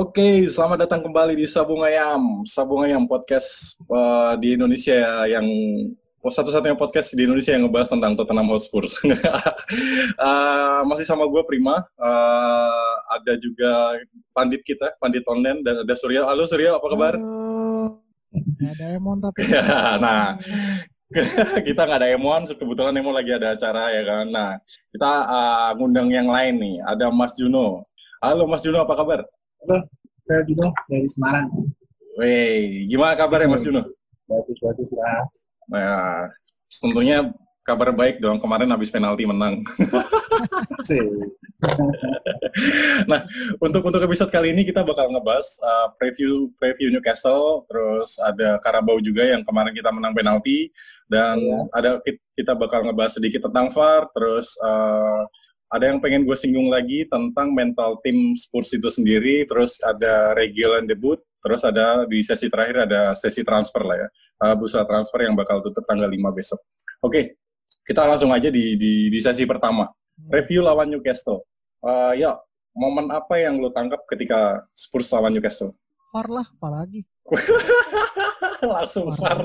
Oke, selamat datang kembali di Sabung Ayam. Sabung Ayam podcast uh, di Indonesia yang oh, satu-satunya podcast di Indonesia yang ngebahas tentang Tottenham Hotspur. uh, masih sama gue Prima. Uh, ada juga pandit kita, pandit online dan ada Surya. Halo Surya, apa kabar? Halo. Ada Emon tapi. nah, kita nggak ada Emon, kebetulan Emon lagi ada acara ya kan. Nah, kita uh, ngundang yang lain nih. Ada Mas Juno. Halo Mas Juno, apa kabar? Halo, saya Juno dari Semarang. Wih, gimana kabarnya Mas Juno? Bagus, bagus, lah. Nah, tentunya kabar baik dong. Kemarin habis penalti menang. nah, untuk untuk episode kali ini kita bakal ngebahas uh, preview preview Newcastle, terus ada Karabau juga yang kemarin kita menang penalti, dan ya. ada kita bakal ngebahas sedikit tentang VAR, terus uh, ada yang pengen gue singgung lagi tentang mental tim Spurs itu sendiri, terus ada regular debut, terus ada di sesi terakhir ada sesi transfer lah ya, uh, bursa transfer yang bakal tutup tanggal 5 besok. Oke, okay, kita langsung aja di, di, di sesi pertama. Review lawan Newcastle. Uh, ya, momen apa yang lo tangkap ketika Spurs lawan Newcastle? Far lah, apalagi. langsung far.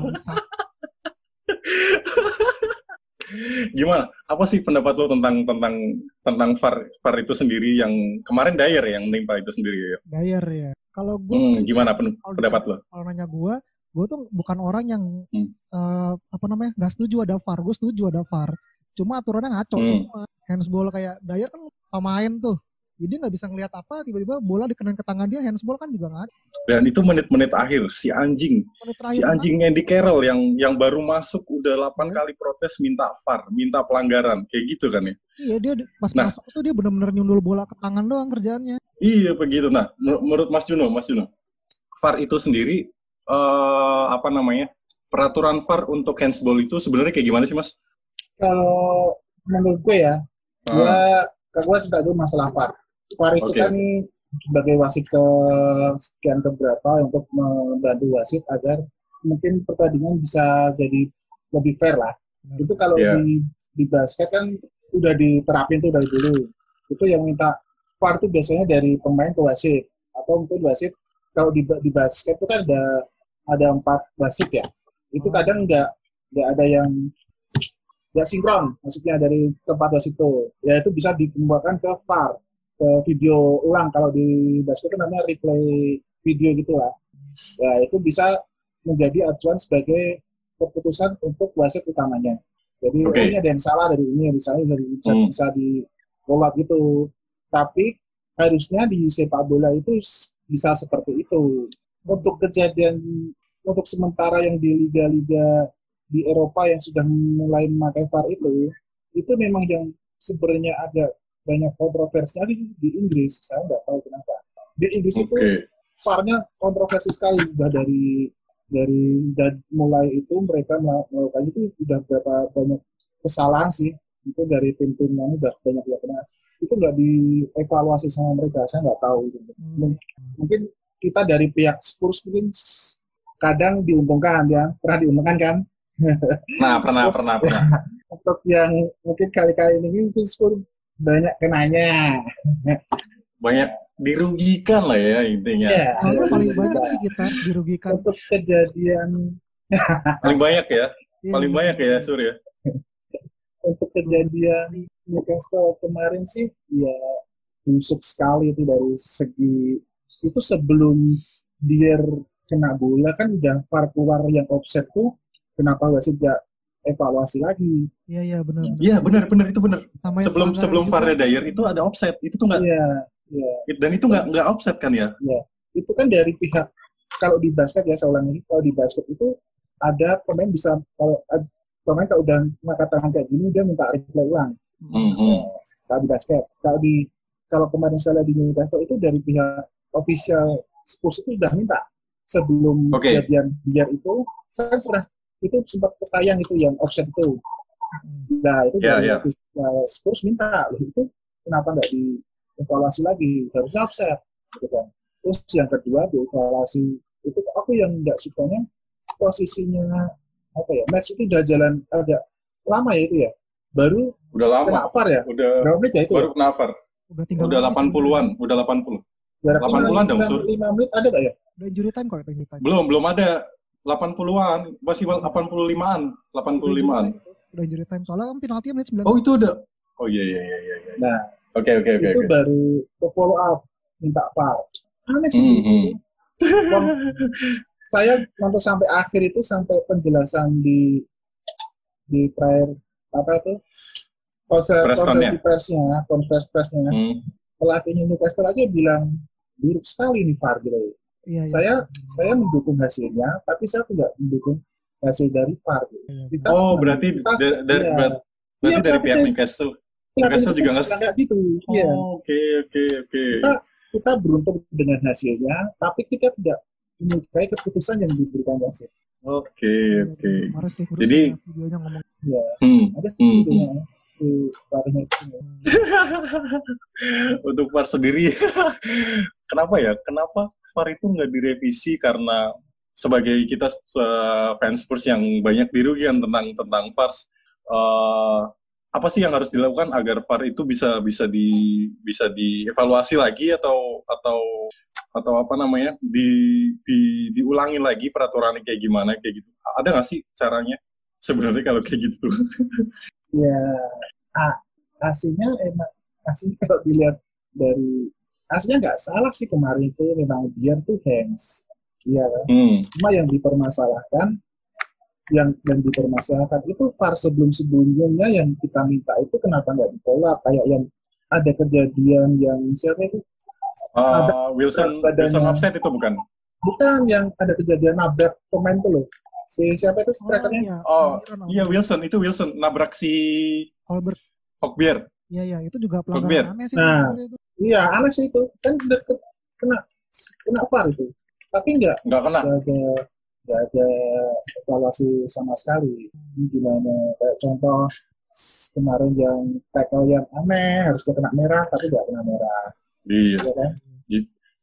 Gimana? Apa sih pendapat lo tentang tentang tentang VAR VAR itu sendiri yang kemarin Dyer yang menimpa itu sendiri ya? Dyer ya. Kalau gue hmm, gimana pen pendapat lo? Kalau nanya gue, gue tuh bukan orang yang hmm. uh, apa namanya nggak setuju ada VAR. Gue setuju ada VAR. Cuma aturannya ngaco hmm. semua. Handsball kayak Dyer kan pemain tuh jadi nggak bisa ngelihat apa tiba-tiba bola dikenain ke tangan dia handsball kan juga nggak dan itu menit-menit akhir si anjing. Si anjing kan? Andy Carroll yang yang baru masuk udah 8 hmm. kali protes minta VAR minta pelanggaran. Kayak gitu kan ya? Iya dia pas nah, masuk itu dia benar-benar nyundul bola ke tangan doang kerjaannya. Iya begitu. Nah menurut Mas Juno Mas Juno. VAR itu sendiri uh, apa namanya peraturan VAR untuk handsball itu sebenarnya kayak gimana sih Mas? Kalau menurut gue ya gue uh. gue suka dulu masalah VAR VAR itu okay. kan sebagai wasit ke sekian keberapa untuk membantu wasit agar mungkin pertandingan bisa jadi lebih fair lah. Hmm. Itu kalau yeah. di di basket kan udah diterapin tuh dari dulu. Itu yang minta VAR itu biasanya dari pemain ke wasit atau mungkin wasit kalau di, di basket itu kan ada ada empat wasit ya. Itu hmm. kadang nggak nggak ada yang nggak sinkron, maksudnya dari tempat wasit itu. Ya itu bisa dikembangkan ke VAR ke video ulang kalau di basket kan namanya replay video gitu lah. Ya itu bisa menjadi acuan sebagai keputusan untuk wasit utamanya. Jadi okay. ini ada yang salah dari ini misalnya dari bisa, hmm. bisa di roll gitu. Tapi harusnya di sepak bola itu bisa seperti itu. Untuk kejadian untuk sementara yang di liga-liga di Eropa yang sudah mulai memakai VAR itu itu memang yang sebenarnya agak banyak kontroversinya di, di Inggris. Saya nggak tahu kenapa. Di Inggris okay. itu farnya kontroversi sekali. Udah dari dari dan mulai itu mereka melakukan itu udah berapa banyak kesalahan sih. Itu dari tim-tim yang udah banyak yang kena. Itu nggak dievaluasi sama mereka. Saya nggak tahu. Gitu. Hmm. Mungkin kita dari pihak Spurs mungkin kadang diuntungkan ya. Pernah diuntungkan kan? Nah, pernah, pernah, pernah. Untuk yang mungkin kali-kali ini mungkin Spurs banyak kenanya. Banyak dirugikan lah ya intinya. Ya, paling banyak sih kita dirugikan. Untuk kejadian paling banyak ya, iya. paling banyak ya Surya. Untuk kejadian Newcastle kemarin sih ya busuk sekali itu dari segi itu sebelum dia kena bola kan udah par keluar yang offset tuh kenapa wasit gak evaluasi lagi. Iya iya benar. Iya benar benar itu benar. Sebelum sebelum Farnya Dyer itu ada offset itu tuh nggak. Iya iya. Dan itu nggak nggak offset kan ya? Iya. Itu kan dari pihak kalau di basket ya saya ulangi kalau di basket itu ada pemain bisa kalau pemain kalau udah maka tangan kayak gini dia minta replay ulang. Mm -hmm. kalau di basket kalau di kalau kemarin saya di Newcastle itu dari pihak official Spurs itu sudah minta sebelum okay. kejadian biar itu saya pernah itu sempat ketayang itu yang offset itu. Nah itu yeah, dari yeah. Spurs minta loh itu kenapa nggak dievaluasi lagi harusnya offset gitu kan. Terus yang kedua dievaluasi itu aku yang nggak sukanya posisinya apa ya match itu udah jalan agak lama ya itu ya baru udah lama kena ya udah berapa menit ya itu baru kena Udah tinggal udah 80-an, udah 80. Jaraknya 80-an dong, Sur. 5 menit ada gak ya? Udah injury time kok itu injury time. Belum, belum ada 80-an, masih 85-an, 85-an. Udah injury time soalnya kan penalti menit 90. Oh, itu udah. Oh iya iya iya iya. iya. Nah, Oke oke oke itu oke. baru ke follow up minta VAR. Aneh sih. Hmm, hmm. Wong- saya nonton sampai akhir itu sampai penjelasan di di prior apa itu konser konferensi persnya konferensi persnya Hmm. pelatihnya Newcastle aja bilang buruk sekali nih VAR gitu. Iya, iya. Saya saya mendukung hasilnya, tapi saya tidak mendukung hasil dari VAR. Gitu. Iya, Kita Oh, berarti kita, da- da- iya. berat- berarti Iya, dari pihak Newcastle. Newcastle juga nggak- gitu. Iya. Oh, Oke oke oke. Kita- Kita beruntung dengan hasilnya, tapi kita tidak menyukai keputusan yang diberikan wasit. Oke iya. oke. Bruce Jadi- ada videonya ngomong Ya, Hmm. ada Hmm, videonya si. Untuk VAR sendiri, kenapa ya? Kenapa VAR itu nggak direvisi karena sebagai kita eh, fans Spurs yang banyak dirugikan tentang tentang VAR, eh, apa sih yang harus dilakukan agar VAR itu bisa bisa di bisa dievaluasi lagi atau atau atau apa namanya di, di diulangi lagi peraturannya kayak gimana kayak gitu? Ada nggak sih caranya sebenarnya kalau kayak gitu? Ya, ah, aslinya emang aslinya kalau dilihat dari aslinya nggak salah sih kemarin itu memang biar tuh hands. Iya kan? Hmm. Cuma yang dipermasalahkan yang yang dipermasalahkan itu VAR sebelum-sebelumnya yang kita minta itu kenapa nggak ditolak kayak yang ada kejadian yang siapa itu Uh, Wilson badannya. Wilson offset itu bukan? bukan yang ada kejadian nabrak pemain tuh loh si siapa itu strikernya iya. Oh, Iya. Wilson itu Wilson nabrak si Albert. Hogbier. Iya, iya, itu juga pelanggaran aneh sih. Nah. itu. Iya aneh sih itu kan ke- kena kena VAR itu tapi nggak Nggak kena. nggak ada nggak ada evaluasi sama sekali Ini gimana kayak contoh kemarin yang tackle yang aneh harusnya kena merah tapi nggak kena merah Iya. ya kan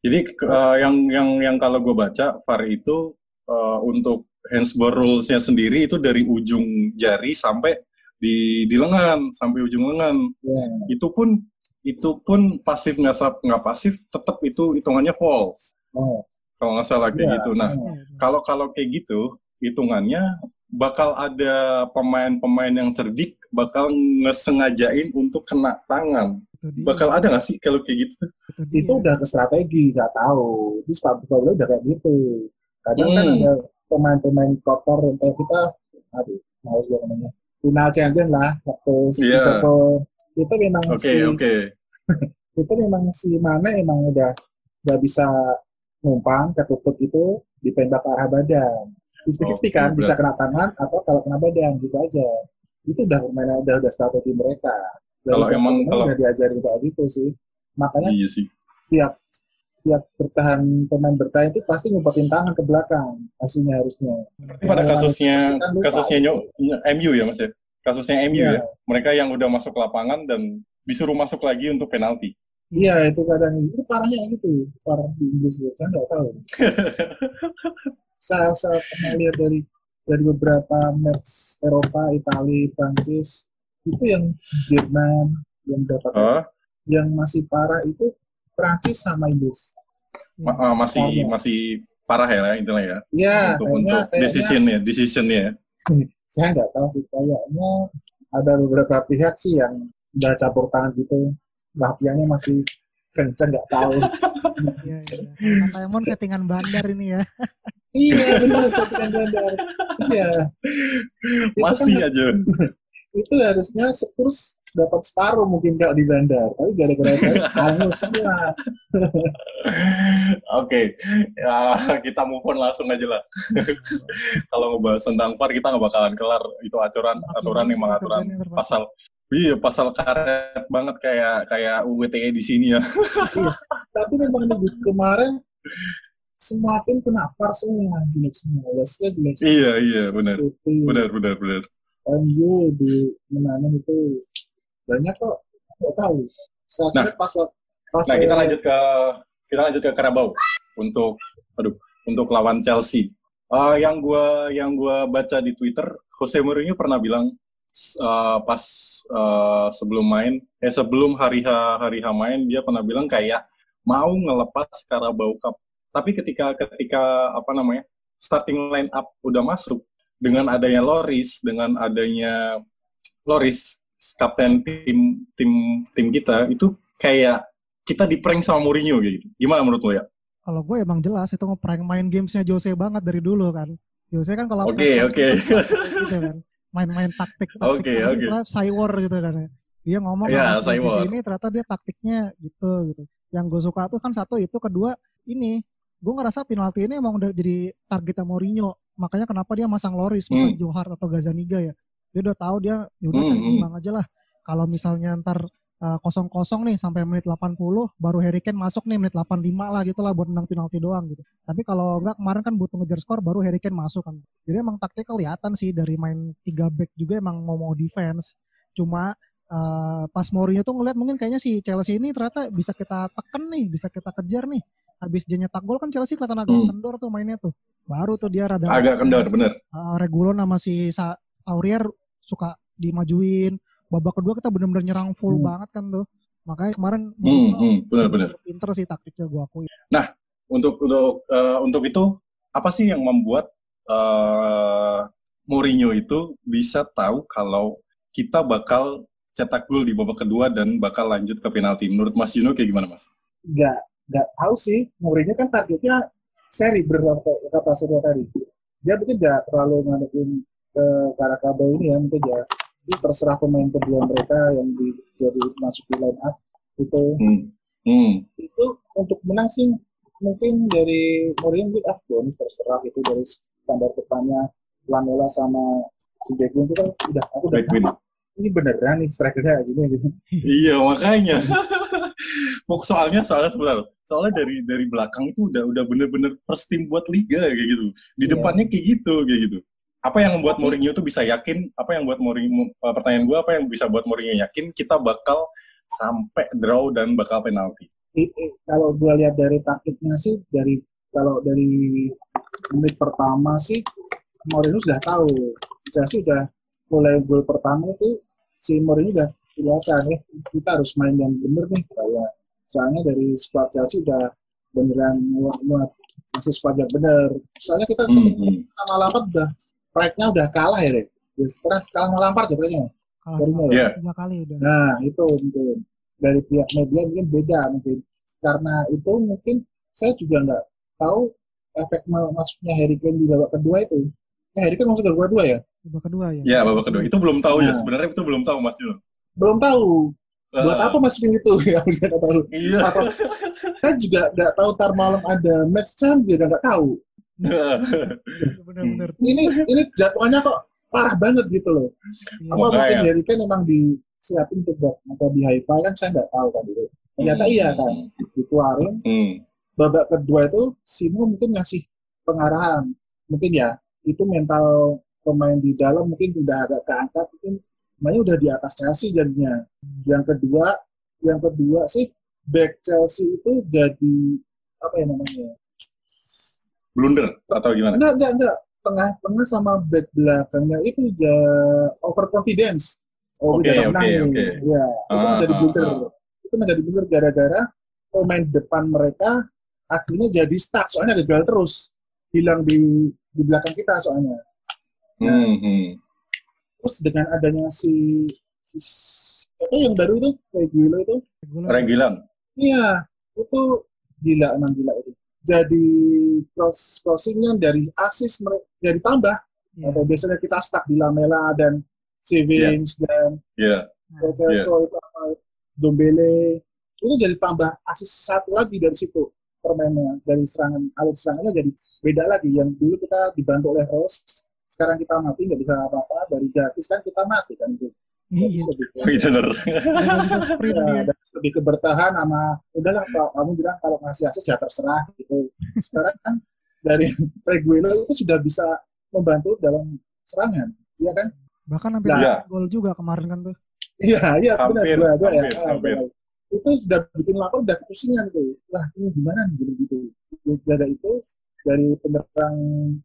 Jadi uh, yang yang yang kalau gue baca VAR itu uh, untuk handsball rules-nya sendiri itu dari ujung jari sampai di di lengan sampai ujung lengan. ya Itu pun itu pun pasif nggak nggak pasif tetap itu hitungannya false oh, kalau nggak salah kayak Iya. gitu. Nah oh. Iya, kalau kalau kayak gitu hitungannya bakal ada pemain-pemain yang cerdik bakal ngesengajain untuk kena tangan. Bakal ada nggak sih kalau kayak gitu? itu, udah ke strategi nggak tahu itu sepatu bola udah kayak gitu kadang kan Hmm. ada pemain-pemain kotor yang kayak kita aduh mau juga namanya final champion lah waktu Iya. Sissoko itu memang Oke si oke. itu memang si mana emang udah udah bisa numpang ketutup itu ditembak ke arah badan. 50-50 Oke, kan bisa kena tangan atau kalau kena badan gitu aja. Itu udah permainan udah udah strategi mereka. Dari Kalau emang- kalau- udah diajarin kayak gitu sih. Makanya Iya sih. tiap tiap bertahan pemain bertahan itu pasti ngumpetin tangan ke belakang aslinya harusnya. Ini pada kasusnya Kan kasusnya Nyo- MU ya mas ya. Kasusnya MU Iya. ya. Mereka yang udah masuk lapangan dan disuruh masuk lagi untuk penalti. Iya itu kadang itu parahnya gitu parah di Inggris itu saya nggak tahu. saya saya pernah lihat dari dari beberapa match Eropa, Italia, Prancis itu yang Jerman yang dapat Hah? yang masih parah itu Prancis sama Inggris. Ma- ah, masih Iya. masih parah ya intinya ya. Ya untuk kayaknya untuk kayaknya decisionnya, decisionnya. ya. saya nggak tahu sih kayaknya ada beberapa pihak sih yang udah campur tangan gitu. Mafianya masih kenceng nggak tahu. Iya, iya. Kalau Kata Emon settingan bandar ini ya. iya benar settingan bandar. Iya. Itu kan Masih aja. itu harusnya Spurs dapat separuh mungkin kalau di bandar tapi gara-gara saya hangus semua Oke, ya kita move on langsung aja lah. Kalau ngebahas tentang VAR kita nggak bakalan kelar itu aturan aturan yang mengaturan pasal Iya, pasal karet banget kayak kayak UU di sini ya. tapi memang minggu kemarin semua tim kena par semua jelek semua Westnya jelek semua Iya, iya, benar. Benar, benar, benar. MU di menangan itu banyak kok nggak tahu saya Nah. pas pas Nah, kita lanjut ke kita lanjut ke Karabau untuk aduh, untuk lawan Chelsea. Eh, yang gua yang gua baca di Twitter, Jose Mourinho pernah bilang eh, pas eh, sebelum main, eh sebelum hari H hari H main dia pernah bilang kayak mau ngelepas Carabao Cup. Tapi ketika ketika apa namanya starting line up udah masuk dengan adanya Loris, dengan adanya Loris kapten tim tim tim kita itu kayak kita di prank sama Mourinho gitu. Gimana menurut lo ya? Kalau gue emang jelas itu ngeprank main gamesnya Jose banget dari dulu kan. Jose kan kalau Oke, oke. gitu kan. Main-main taktik taktik oke. istilah Cywar gitu kan. Dia ngomong Iya, "Ah, di sini ternyata dia taktiknya gitu gitu. Yang gue suka tuh kan satu itu kedua ini gue ngerasa penalti ini emang udah jadi targetnya Mourinho. Makanya kenapa dia masang Loris bukan Hmm. Johar atau Gazaniga ya. Dia udah tahu dia ya udah Hmm, cari hmm. imbang aja lah. Kalau misalnya ntar uh, kosong-kosong nih sampai menit 80 baru Harry Kane masuk nih menit 85 lah gitu lah buat menang penalti doang gitu. Tapi kalau enggak kemarin kan butuh ngejar skor baru Harry Kane masuk kan. Jadi emang taktik kelihatan sih dari main 3 back juga emang mau mau defense. Cuma uh, pas Mourinho tuh ngeliat mungkin kayaknya si Chelsea ini ternyata bisa kita tekan nih, bisa kita kejar nih. Habis dia nyetak gol kan Chelsea kelihatan agak Hmm. kendor tuh mainnya tuh. Baru tuh dia rada Agak kendor, bener. uh, Regulon sama si Sa Aurier suka dimajuin. Babak kedua kita bener-bener nyerang full Hmm. banget kan tuh. Makanya kemarin Hmm, hmm, bener-bener. pinter sih taktiknya gua akui. Untuk untuk eh, untuk itu apa sih yang membuat eh Mourinho itu bisa tahu kalau kita bakal cetak gol di babak kedua dan bakal lanjut ke penalti. Menurut Mas Juno kayak gimana, Mas? nggak nggak tahu sih Mourinho kan targetnya seri berapa kata Surya tadi dia mungkin nggak terlalu ngadepin ke Karakabo ini ya mungkin ya itu terserah pemain kedua mereka yang di, jadi masuk di line up itu Hmm. Hmm. itu untuk menang sih mungkin dari Mourinho mungkin ah bonus terserah itu dari standar depannya Lamela sama si Beckwin itu kan udah aku udah tahu, ini beneran nih strikernya gini gitu. Iya makanya. Soalnya soalnya sebentar. Soalnya dari dari belakang itu udah udah bener-bener first team buat liga kayak gitu. Di Iya. depannya kayak gitu kayak gitu. Apa yang membuat Mourinho tuh bisa yakin? Apa yang buat Mourinho? eh, Pertanyaan gue apa yang bisa buat Mourinho yakin kita bakal sampai draw dan bakal penalti? Kalau gue lihat dari taktiknya sih dari kalau dari menit pertama sih Mourinho sudah tahu Chelsea sudah mulai gol pertama itu si Mourinho udah kelihatan ya kita harus main yang bener nih kayak soalnya dari squad Chelsea udah beneran muat, masih squad yang bener soalnya kita Hmm, hmm. Lampard udah pride-nya udah kalah ya deh ya, pernah kalah sama Lampard ya kayaknya Kalah ya? Iya. tiga kali udah. Nah, itu mungkin dari pihak media mungkin beda mungkin. Karena itu mungkin saya juga nggak tahu efek ma- masuknya Harry Kane di babak kedua itu. Eh, Harry Kane masuk ke babak kedua ya? Babak kedua ya. Ya babak kedua itu belum tahu ya Nah. sebenarnya itu belum tahu Mas Juno. Belum tahu. Buat Eh, apa masukin itu? Ya, saya nggak tahu. Iya. Atau saya juga nggak tahu tar malam ada match saya juga nggak tahu. Bener-bener. Ini ini jadwalnya kok parah banget gitu loh. Iya. Apa Makanya. mungkin Harry Kane memang disiapin untuk buat atau di Haifa kan saya nggak tahu kan itu. Ternyata iya kan dikeluarin Hmm. babak kedua itu Simo mungkin ngasih pengarahan mungkin ya itu mental pemain di dalam mungkin udah agak keangkat mungkin mainnya udah di atas Chelsea jadinya yang kedua yang kedua sih back Chelsea itu jadi apa ya namanya Blunder atau gimana? enggak enggak enggak tengah-tengah sama back belakangnya itu ja overconfidence oh Oke, udah menang oke, nih oke. ya itu Ah, menjadi ah, blunder ah. itu menjadi blunder gara-gara pemain depan mereka akhirnya jadi stuck soalnya gagal terus hilang di di belakang kita soalnya Hmm, hmm. terus dengan adanya si, si siapa yang baru itu gila itu Gula. Regilan. iya itu gila emang gila itu jadi cross crossingnya dari asis jadi tambah Iya. atau biasanya kita stuck di Lamela dan Savings dan Iya. Celso itu apa Dombele. Itu jadi tambah asis satu lagi dari situ permainnya dari serangan alur serangannya jadi beda lagi. Yang dulu kita dibantu oleh Rose sekarang kita mati nggak bisa apa-apa. Dari gratis kan kita mati kan itu Iya. Itu bener. Nggak bisa sprint ya, dia. dan lebih ke bertahan sama udahlah Pak, kamu bilang kalau ngasih asis ya terserah gitu sekarang kan dari Reguilo itu sudah bisa membantu dalam serangan iya kan Bahkan hampir Iya. gol juga kemarin kan tuh. Iya, iya, benar, Hampir, dua, dua ya. hampir, Ah, hampir. benar. Itu sudah bikin lapar, udah kepusingan tuh. Wah, ini gimana nih gitu gitu. Dari itu dari penyerang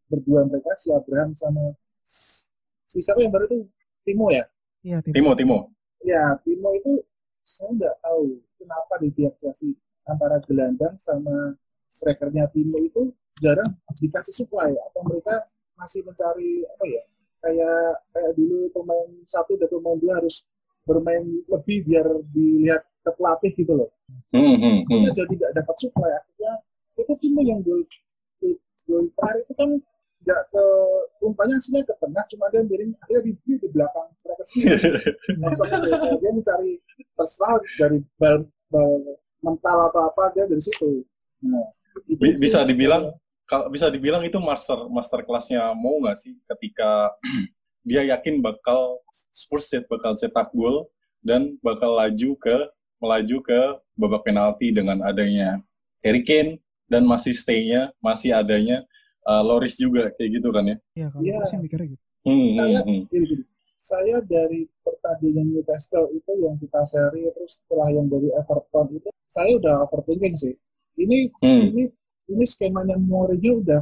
berdua mereka si Abraham sama si siapa yang baru itu Timo ya. Iya, tim. Timo, Timo. Ya, Timo itu saya nggak tahu kenapa di pihak Chelsea antara gelandang sama strikernya Timo itu jarang dikasih supply atau mereka masih mencari apa ya kayak kayak dulu pemain satu dan pemain dua harus bermain lebih biar dilihat ke pelatih gitu loh. Hmm, hmm, hmm. jadi nggak dapat supply akhirnya itu Timo yang gol gol terakhir itu kan nggak ke umpannya aslinya ke tengah cuma dia miring dia di, di belakang mereka sih maksudnya dia, dia mencari terserah dari bal, bal mental apa apa dia dari situ. Nah, bisa sih, dibilang kalau bisa dibilang itu master master kelasnya mau nggak sih ketika dia yakin bakal Spurs set bakal cetak gol dan bakal laju ke melaju ke babak penalti dengan adanya Harry Kane dan masih stay-nya masih adanya uh, Loris juga kayak gitu kan ya? Iya, kalau ya. sih mikirnya gitu. Hmm, saya hmm, hmm. Saya dari pertandingan Newcastle itu yang kita seri terus setelah yang dari Everton itu saya udah overthinking sih. Ini hmm. ini ini skemanya Mourinho udah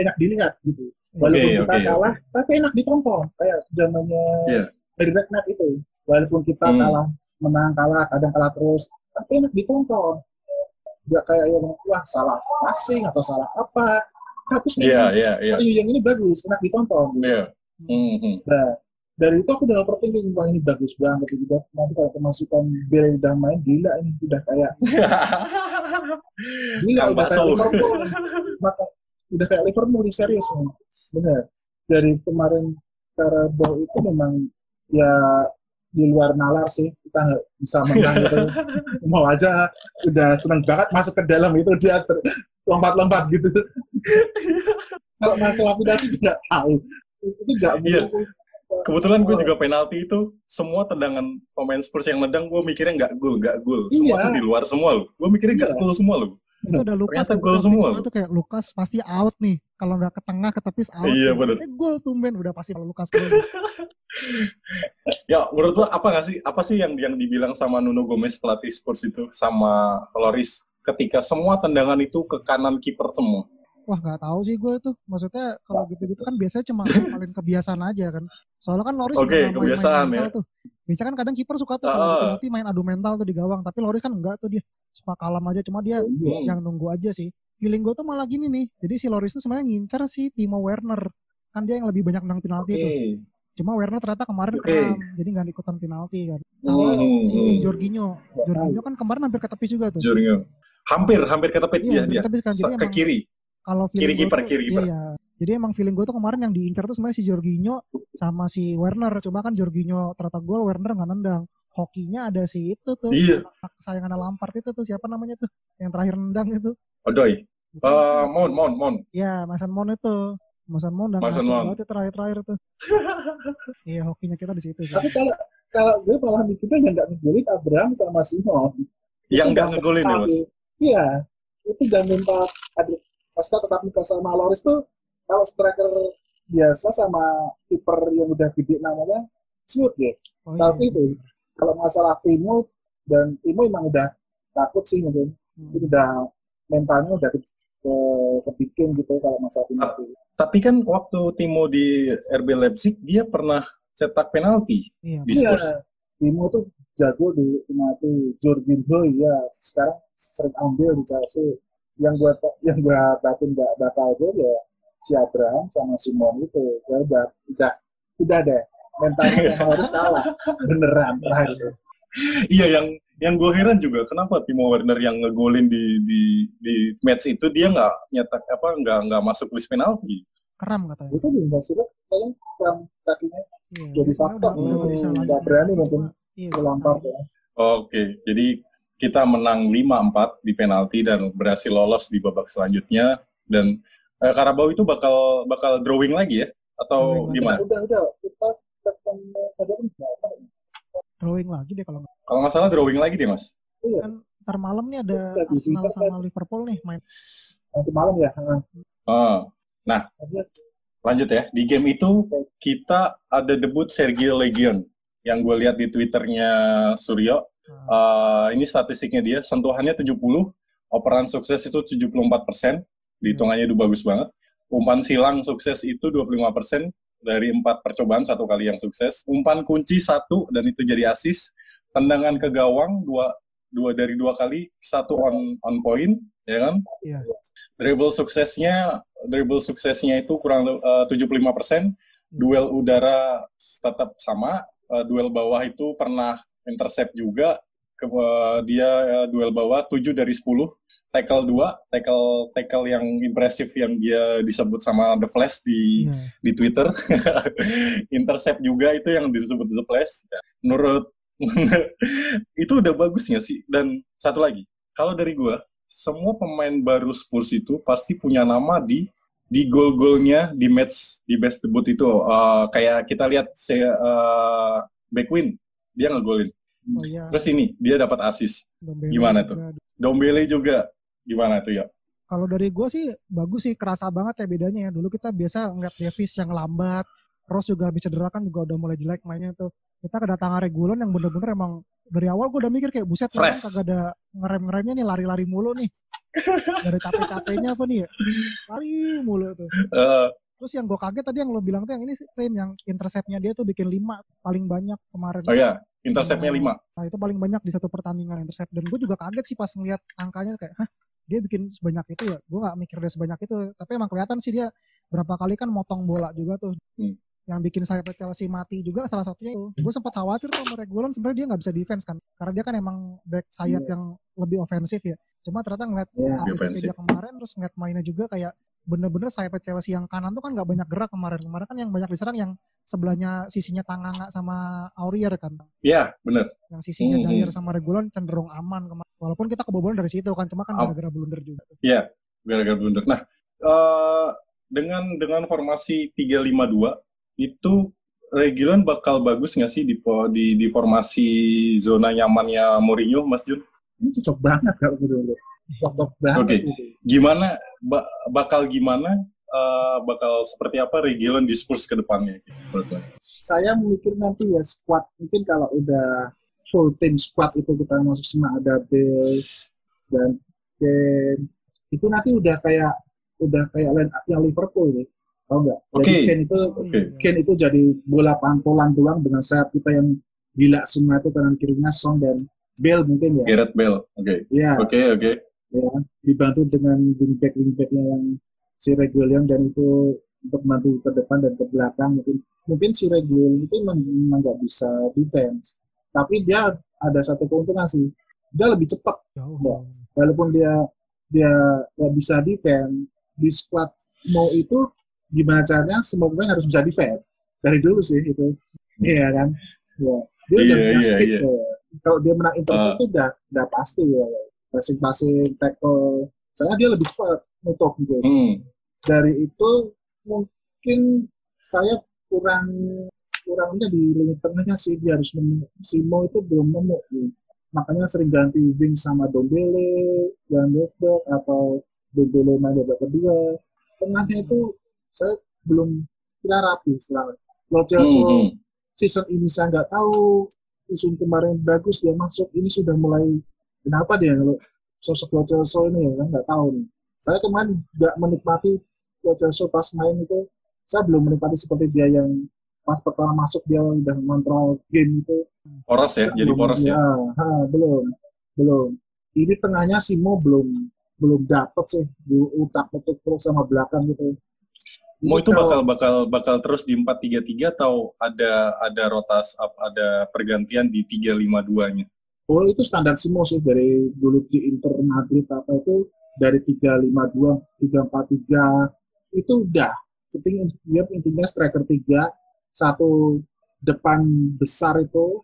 enak dilihat gitu. Walaupun okay, kita okay, kalah, okay. tapi enak ditonton kayak zamannya yeah. dari Redknapp itu. Walaupun kita hmm. kalah, menang kalah, kadang kalah terus, tapi enak ditonton. Gak kayak yang wah salah passing atau salah apa tapi yeah, yeah, yeah. yang ini bagus enak ditonton yeah. mm-hmm. nah dari itu aku udah overthinking wah ini bagus banget gitu nanti kalau pemasukan Bale udah main gila ini udah kayak gila udah kayak Liverpool maka udah kayak Liverpool di serius nih benar dari kemarin Carabao itu memang ya di luar nalar sih kita nggak bisa menang gitu mau aja udah seneng banget masuk ke dalam itu dia lompat-lompat gitu kalau masalah penalti tidak tahu itu nggak iya. sih Kebetulan gue juga penalti itu semua tendangan pemain Spurs yang nendang gue mikirnya nggak gol, nggak gol. Semua iya. tuh di luar semua loh. Gue mikirnya nggak iya. gol semua loh. Itu ada Lukas. Ternyata gol semua. Itu kayak Lukas pasti out nih. Kalau nggak ke tengah ke tepis out. Iya benar. Eh, gol tumben udah pasti kalau Lukas gol. ya menurut lo apa nggak sih apa sih yang yang dibilang sama Nuno Gomez pelatih Spurs itu sama Loris ketika semua tendangan itu ke kanan kiper semua. Wah nggak tahu sih gue tuh. Maksudnya kalau gitu-gitu kan biasanya cuma paling kebiasaan aja kan. Soalnya kan Loris okay, kebiasaan main, main ya. tuh. Biasanya kan kadang kiper suka tuh uh. kalau nanti main adu mental tuh di gawang. Tapi Loris kan enggak tuh dia suka kalem aja. Cuma dia hmm. yang nunggu aja sih. Feeling gue tuh malah gini nih. Jadi si Loris tuh sebenarnya ngincer si Timo Werner. Kan dia yang lebih banyak menang penalti okay. tuh. Cuma Werner ternyata kemarin okay. kram, jadi nggak ikutan penalti kan. Sama hmm. si Jorginho. Jorginho kan kemarin hampir ketepis juga tuh. Jorginho hampir hampir ke tepi iya, dia, dia. Kan. Jadi ke kiri. kalau kiri kiper kiri kiper. iya, jadi emang feeling gue tuh kemarin yang diincar tuh sebenarnya si Jorginho sama si Werner. Cuma kan Jorginho ternyata gol Werner nggak nendang. Hokinya ada si itu tuh. Iya. kesayangan Lampard itu tuh siapa namanya tuh? Yang terakhir nendang itu. Odoi. Uh, Mon Mon Mon. Ya Mason Mon itu. Mason Mon dan Mason Mon. Itu terakhir-terakhir tuh. Iya hokinya kita di situ tapi kalau kalau gue malah mikirnya yang nggak ngegolin Abraham sama Simon. Yang nggak ngegolin ya mas Iya, itu jangan minta adik Pasta tetap minta sama Loris tuh kalau striker biasa sama kiper yang udah gede namanya shoot ya. Oh, iya. Tapi itu kalau masalah Timo dan Timo emang udah takut sih mungkin. Hmm. udah mentalnya udah ke, ke kebikin gitu kalau masalah Timo. Tapi kan waktu Timo di RB Leipzig dia pernah cetak penalti iya. di. Iya. Timo tuh jago di penalti Jorginho ya sekarang sering ambil di Chelsea. Yang gua yang gua batin nggak bakal gol ya si Abraham sama Simon itu. Ya udah udah udah deh. Mentalnya yang harus kalah beneran terakhir iya yang yang gue heran juga kenapa Timo Werner yang ngegolin di di di match itu dia nggak nyetak apa nggak nggak masuk list penalti? Kram katanya. Itu juga sudah kayaknya kram kakinya. Iya, jadi faktor. nggak berani mungkin iya, Lampard ya Oke, jadi kita menang 5-4 di penalti dan berhasil lolos di babak selanjutnya dan eh, Karabau itu bakal bakal drawing lagi ya atau drawing gimana? Udah, udah, kita drawing lagi deh kalau kalau nggak salah drawing lagi deh mas. Iya. Kan ntar malam nih ada Arsenal sama Liverpool nih main. Nanti malam ya. Oh. Nah, lanjut ya. Di game itu kita ada debut Sergio Legion yang gue lihat di twitternya Suryo. Uh, ini statistiknya dia, sentuhannya 70, operan sukses itu 74 persen, dihitungannya itu bagus banget. Umpan silang sukses itu 25 persen dari empat percobaan satu kali yang sukses. Umpan kunci satu dan itu jadi asis. Tendangan ke gawang dua dua dari dua kali satu on on point ya kan Iya. dribble suksesnya dribble suksesnya itu kurang eh, 75%, duel udara tetap sama, eh, duel bawah itu pernah intercept juga ke eh, dia eh, duel bawah 7 dari 10, tackle 2, tackle tackle yang impresif yang dia disebut sama The Flash di Iya. di Twitter. intercept juga itu yang disebut The Flash. Menurut itu udah bagus nggak sih? Dan satu lagi, kalau dari gua, semua pemain baru Spurs itu pasti punya nama di di gol-golnya di match di best debut itu. Eh, kayak kita lihat se uh, Backwin, dia ngegolin. Oh iya. Terus ini dia dapat assist. Dombele gimana tuh? juga. Dombele juga gimana tuh ya? Kalau dari gue sih bagus sih, kerasa banget ya bedanya ya. Dulu kita biasa ngeliat Davis yang lambat, Ross juga habis cedera kan juga udah mulai jelek mainnya tuh. Kita kedatangan Regulon yang bener-bener emang dari awal gue udah mikir kayak buset Fresh. kagak ada ngerem-ngeremnya nih lari-lari mulu nih. Dari capek-capeknya apa nih ya? Lari mulu tuh. Eh, Terus yang gue kaget tadi yang lo bilang tuh yang ini sih frame yang interceptnya dia tuh bikin 5 paling banyak kemarin. oh ya, interceptnya 5. Nah itu paling banyak di satu pertandingan intercept dan gue juga kaget sih pas ngeliat angkanya kayak hah dia bikin sebanyak itu ya gue nggak mikir dia sebanyak itu tapi emang kelihatan sih dia berapa kali kan motong bola juga tuh Hmm. Yang bikin sayap Chelsea mati juga salah satunya itu gue sempat khawatir tuh sama Regulon sebenarnya dia nggak bisa defense kan karena dia kan emang back sayap Iya. yang lebih ofensif ya cuma ternyata ngeliat Iya. statistik Defensif. dia kemarin terus ngeliat mainnya juga kayak bener-bener sayap Chelsea yang kanan tuh kan nggak banyak gerak kemarin kemarin kan yang banyak diserang yang sebelahnya sisinya Tanganga sama Aurier kan Iya, bener. yang sisinya Hmm. Dyer sama Regulon cenderung aman kemarin. Walaupun kita kebobolan dari situ kan, cuma kan gara-gara blunder juga. Iya, gara-gara blunder. Nah, eh, dengan dengan formasi 352 itu Regulon bakal bagus nggak sih di, di di formasi zona nyamannya Mourinho, Mas Jun? Ini cocok banget kalau menurut. Cocok banget. Oke. gitu. Gimana ba- bakal gimana eh, bakal seperti apa Regulon di Spurs ke depannya? Saya memikir nanti ya squad mungkin kalau udah full team squad itu kita masuk semua ada Bills dan Kane itu nanti udah kayak udah kayak line up yang Liverpool nih. Tahu nggak? Jadi Oke. Kane itu Oke. Kane itu jadi bola pantulan doang dengan sayap kita yang gila semua itu kanan kirinya Song dan Bale mungkin ya. Gareth Bale. Oke. Ya, Oke, oke. ya dibantu dengan wingback wingbacknya yang si Regulion dan itu untuk bantu ke depan dan ke belakang mungkin mungkin si Regulion itu memang nggak bisa defense tapi dia ada satu keuntungan sih dia lebih cepat. Ya. walaupun dia dia nggak bisa defense di squad mau itu gimana caranya semua pemain harus bisa defense dari dulu sih itu iya kan ya dia Iya, udah iya, speed iya. ya. kalau dia menang intercept Ah. itu udah udah pasti ya passing passing tackle soalnya dia lebih cepat nutup gitu Hmm. dari itu mungkin saya kurang kurangnya di lini tengahnya sih dia harus nemu Simo itu belum nemu nih. makanya sering ganti wing sama Dombele yang left back atau Dombele main babak kedua tengahnya itu saya belum kira rapi setelah Lo Chelsea Hmm, hmm. season ini saya nggak tahu season kemarin bagus dia masuk ini sudah mulai kenapa dia kalau sosok Lo Chelsea ini ya kan nggak tahu nih. Saya kemarin nggak menikmati Lo Chelsea pas main itu saya belum menikmati seperti dia yang pas pertama masuk dia udah kontrol game itu. Poros ya, jadi Belum- poros ya. ha, belum belum. Ini tengahnya Simo belum belum dapet sih di utak utak terus sama belakang gitu Mau itu bakal bakal bakal terus di 4-3-3 atau ada ada rotas up, ada pergantian di 3-5-2-nya? Oh itu standar Simo sih dari dulu di Inter Madrid apa itu dari 352, 343 itu udah. Penting dia intinya striker tiga, satu depan besar itu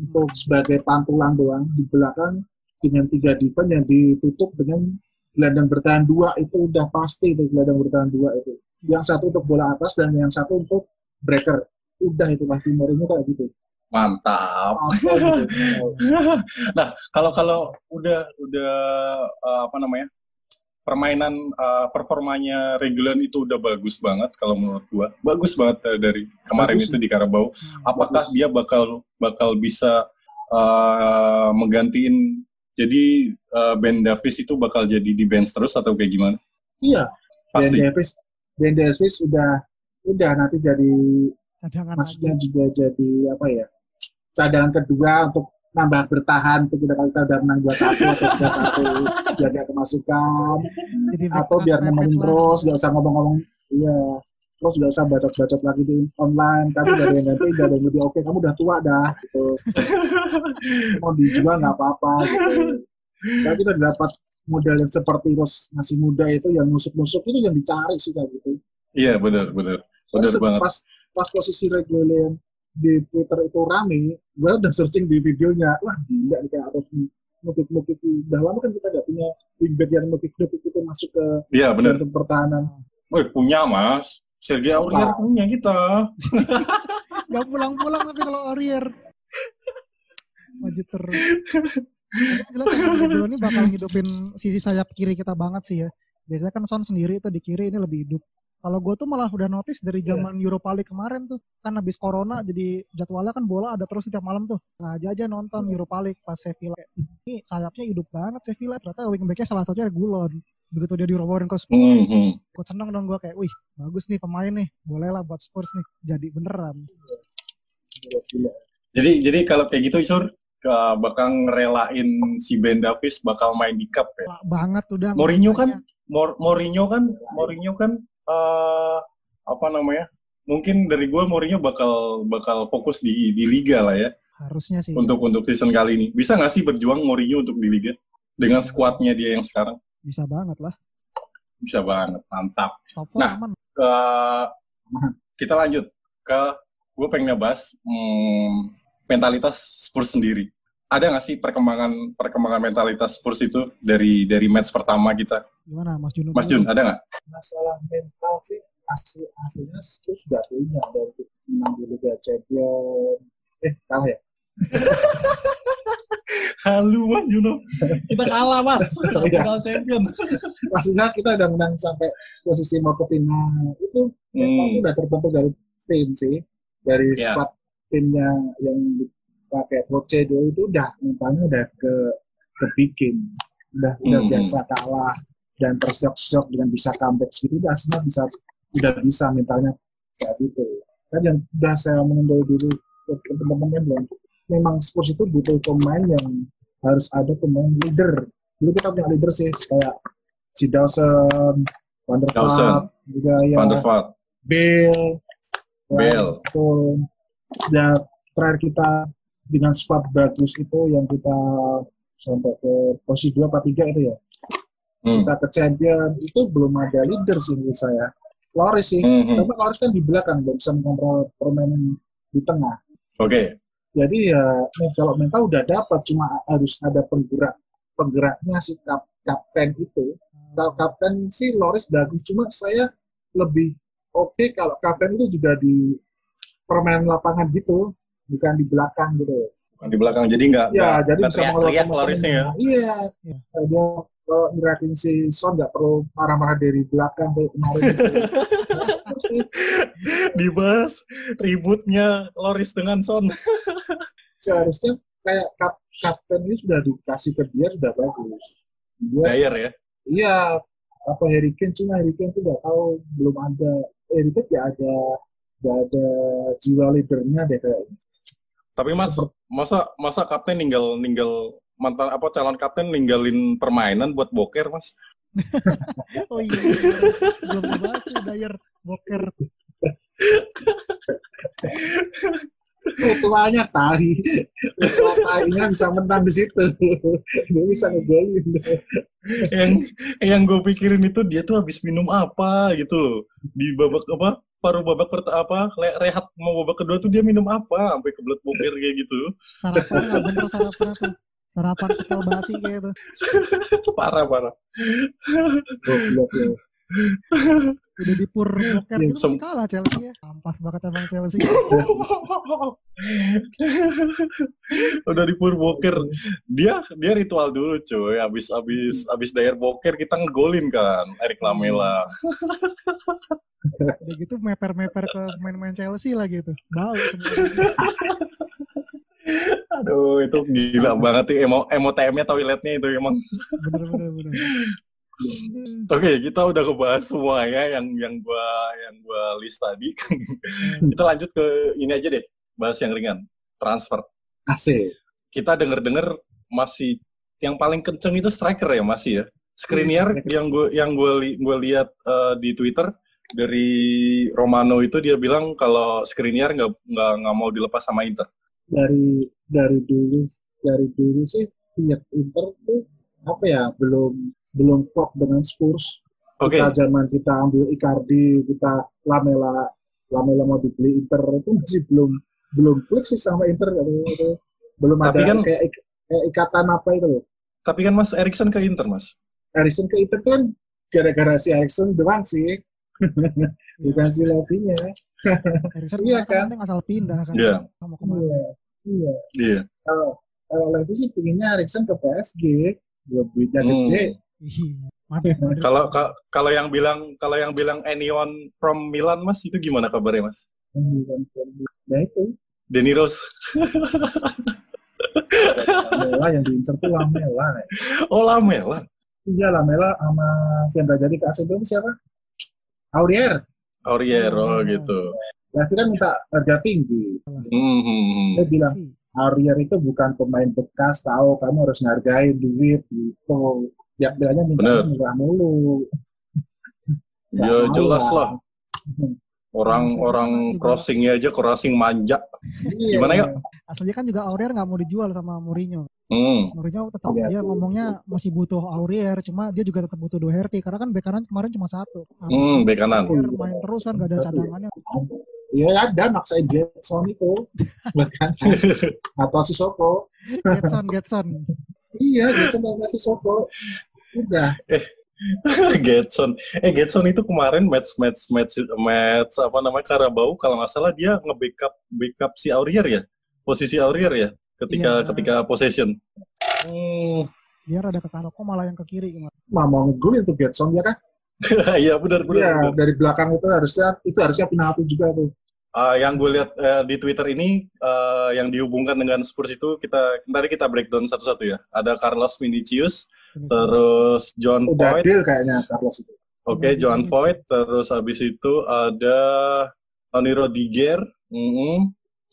untuk sebagai pantulan doang di belakang dengan tiga defense yang ditutup dengan gelandang bertahan dua itu udah pasti itu gelandang bertahan dua itu. Yang satu untuk bola atas dan yang satu untuk breaker. Udah itu pasti Mourinho kayak gitu. Mantap. Gitu. nah, kalau kalau udah udah uh, apa namanya? permainan uh, performanya Regulan itu udah bagus banget kalau menurut gua. Bagus banget uh, dari kemarin Bagus itu di Karabau. Apakah dia bakal bakal bisa uh, menggantiin jadi uh, Ben Davis itu bakal jadi di bench terus atau kayak gimana? Iya, Ben Pasti. Davis, Ben Davis udah udah nanti jadi Cadangan maksudnya aja. juga jadi apa ya cadangan kedua untuk nambah bertahan ketika kita udah menang dua satu atau tiga satu biar gak kemasukan. Jadi atau biar nemenin terus nggak usah ngomong-ngomong. Iya terus nggak usah bacot-bacot lagi di online. Tapi dari yang ganti udah ada yang lebih oke kamu udah tua dah gitu. Mau dijual nggak apa-apa gitu. Saya kita dapat model yang seperti Ros masih muda itu yang nusuk-nusuk itu yang dicari sih kayak gitu iya benar benar benar banget pas pas posisi reguler di Twitter itu rame, gue udah searching di videonya, wah gila nih kayak harus mukik-mukik. Udah lama kan kita nggak punya wingback yang mukik-mukik itu masuk ke Iya benar. pertahanan. Wih punya mas, Sergei Aurier punya kita. gak pulang-pulang tapi kalau Aurier maju terus. jelas Ronaldo ini bakal hidupin sisi sayap kiri kita banget sih ya. Biasanya kan Son sendiri itu di kiri ini lebih hidup. Kalau gue tuh malah udah notice dari iya. zaman yeah. Europa League kemarin tuh, kan habis corona jadi jadwalnya kan bola ada terus setiap malam tuh. Nah aja aja nonton yeah. Europa League pas Sevilla. Ini sayapnya hidup banget Sevilla. Ternyata wingbacknya salah satunya Gulon. Begitu dia dirobohin ke Spurs, mm -hmm. gue seneng dong gue kayak, wih bagus nih pemain nih, boleh lah buat Spurs nih, jadi beneran. Jadi jadi kalau kayak gitu Isur, bakal ngerelain si Ben Davis bakal main di cup ya. Banget udah. Mourinho kan, Mourinho kan, Mourinho kan uh, apa namanya? Mungkin dari gue Mourinho bakal bakal fokus di di liga lah ya. Harusnya sih. Untuk untuk season kali ini. Bisa nggak sih berjuang Mourinho untuk di liga dengan skuadnya dia yang sekarang? Bisa banget lah. Bisa banget, mantap. nah, ke, kita lanjut ke gue pengen ngebahas hmm, mentalitas Spurs sendiri. Ada nggak sih perkembangan perkembangan mentalitas Spurs itu dari dari match pertama kita? Gimana Mas Jun? Mas Jun, ada nggak? Masalah mental sih asli aslinya Spurs sudah punya dari menang di Liga Champions. Eh kalah ya? Halo Mas Juno, kita kalah Mas, iya. final champion. Maksudnya kita udah menang sampai posisi mau ke final. Itu hmm. udah terbentuk dari tim sih, dari yeah. squad tim yang yang pakai prosedur itu udah mentalnya udah ke kebikin, udah udah hmm. biasa kalah dan tersiok-siok dengan bisa comeback gitu udah semua bisa udah bisa mentalnya kayak gitu. Kan yang udah saya menunggu dulu teman-teman yang bilang memang Spurs itu butuh pemain yang harus ada pemain leader. Dulu kita punya leader sih kayak si Dawson, Van der Vaart, juga ya. Van der Vaart. Bill, Bill. Ya terakhir kita dengan squad bagus itu yang kita sampai ke posisi dua atau tiga itu ya hmm. kita ke champion itu belum ada leader sih menurut saya Loris sih hmm. hmm. tapi Loris kan di belakang belum bisa mengontrol permainan di tengah oke okay. jadi ya kalau mental udah dapat cuma harus ada penggerak penggeraknya si kap, kapten itu kalau kapten sih Loris bagus cuma saya lebih oke okay kalau kapten itu juga di permainan lapangan gitu bukan di belakang gitu bukan di belakang jadi nggak ya jadi bisa mengeluarkan Lorisnya ya iya ya. dia kalau ngerakin si Son nggak perlu marah-marah dari belakang kayak kemarin gitu. Dibahas ributnya Loris dengan Son. Seharusnya kayak kap kapten ini sudah dikasih ke dia sudah bagus. Dia, Dyer ya? Iya, apa Harry Kane cuma Harry Kane tuh nggak tahu belum ada Harry Kane ya ada nggak ada jiwa leadernya deh kayaknya. Tapi mas, Seperti, masa masa kapten ninggal ninggal mantan apa calon kapten ninggalin permainan buat boker mas? Oh iya, iya. belum dibahas tuh Dyer boker. Ritualnya tahi ritual tahinya bisa menang di situ. Dia bisa ngegolin. Yang yang gue pikirin itu dia tuh habis minum apa gitu loh. Di babak apa paruh babak pertama apa rehat mau babak kedua tuh dia minum apa? Sampai kebelet boker kayak gitu. Sarapan nggak bener sarapan sarapan kecil basi kayak itu parah parah udah di pur boker itu masih kalah Chelsea ya ampas banget emang Chelsea. Udah di pur boker dia dia ritual dulu cuy. Abis abis abis dayer boker kita ngegolin kan Erik Lamela. Udah gitu meper meper ke main-main Chelsea lagi tuh bau Aduh, itu gila banget sih. Emo emo TM-nya toiletnya itu emang. Bener, Oke, kita udah ngebahas semuanya yang yang gua yang gua list tadi. kita lanjut ke ini aja deh, bahas yang ringan, transfer. Asik. kita denger-dengar masih yang paling kenceng itu striker ya masih ya. Skriniar iya, yang gue yang gue li, gue lihat uh, di Twitter dari Romano itu dia bilang kalau Skriniar nggak nggak nggak mau dilepas sama Inter. Dari dari dulu dari dulu sih lihat Inter tuh apa ya belum belum klop dengan Spurs. Okay. Kita zaman kita ambil Icardi, kita Lamela Lamela mau dibeli Inter itu masih belum belum klik sih sama Inter itu. Belum Tapi ada kan, kayak, kayak ikatan apa itu loh. Tapi kan Mas Erikson ke Inter, Mas. Erikson ke Inter kan gara-gara si Erikson doang sih. Bukan si Latinya. iya kan? kan asal pindah kan. Iya. Iya. Iya. Iya. Kalau kalau Levy sih pinginnya Erikson ke PSG buat duitnya hmm. gede. Iya. Kalau kalau yang bilang kalau yang bilang anyone from Milan Mas itu gimana kabarnya Mas? Ya itu. Deni Rose. Lamela yang diincar tuh Lamela. Oh Lamela. Iya Lamela sama siapa jadi ke ACB itu siapa? Aurier. Aurier, oh, oh gitu. Ya itu kan minta harga tinggi. Hmm, hmm, hmm. Dia bilang Aurier itu bukan pemain bekas, tahu kamu harus menghargai duit gitu ya bilangnya minta murah mulu ya jelas lah orang-orang crossingnya aja crossing manja iya. gimana ya aslinya kan juga Aurier nggak mau dijual sama Mourinho Hmm. Mourinho tetap ya, dia sih, ngomongnya sih. masih butuh Aurier, cuma dia juga tetap butuh Doherty karena kan bek kanan kemarin cuma satu. hmm, bek kanan. Aurier main terus kan gak ada cadangannya. Iya ada maksain Getson itu, bahkan atau si Soko. Getson, Getson. iya Getson atau si Soko. Udah. Eh, Getson. Eh Getson itu kemarin match match match match apa namanya Karabau kalau nggak salah dia nge-backup backup si Aurier ya. Posisi Aurier ya ketika iya. ketika possession. Hmm. Biar ada ke kanan kok malah yang ke kiri gimana? Mah mau ngegul itu Getson ya kan? Iya benar benar. Iya dari belakang itu harusnya itu harusnya penalti juga tuh uh, yang gue lihat uh, di Twitter ini uh, yang dihubungkan dengan Spurs itu kita tadi kita breakdown satu-satu ya. Ada Carlos Vinicius, terus John Udah Voigt. deal kayaknya Carlos itu. Oke, okay, John Voigt, terus habis itu ada Tony Rodiger, mm -hmm.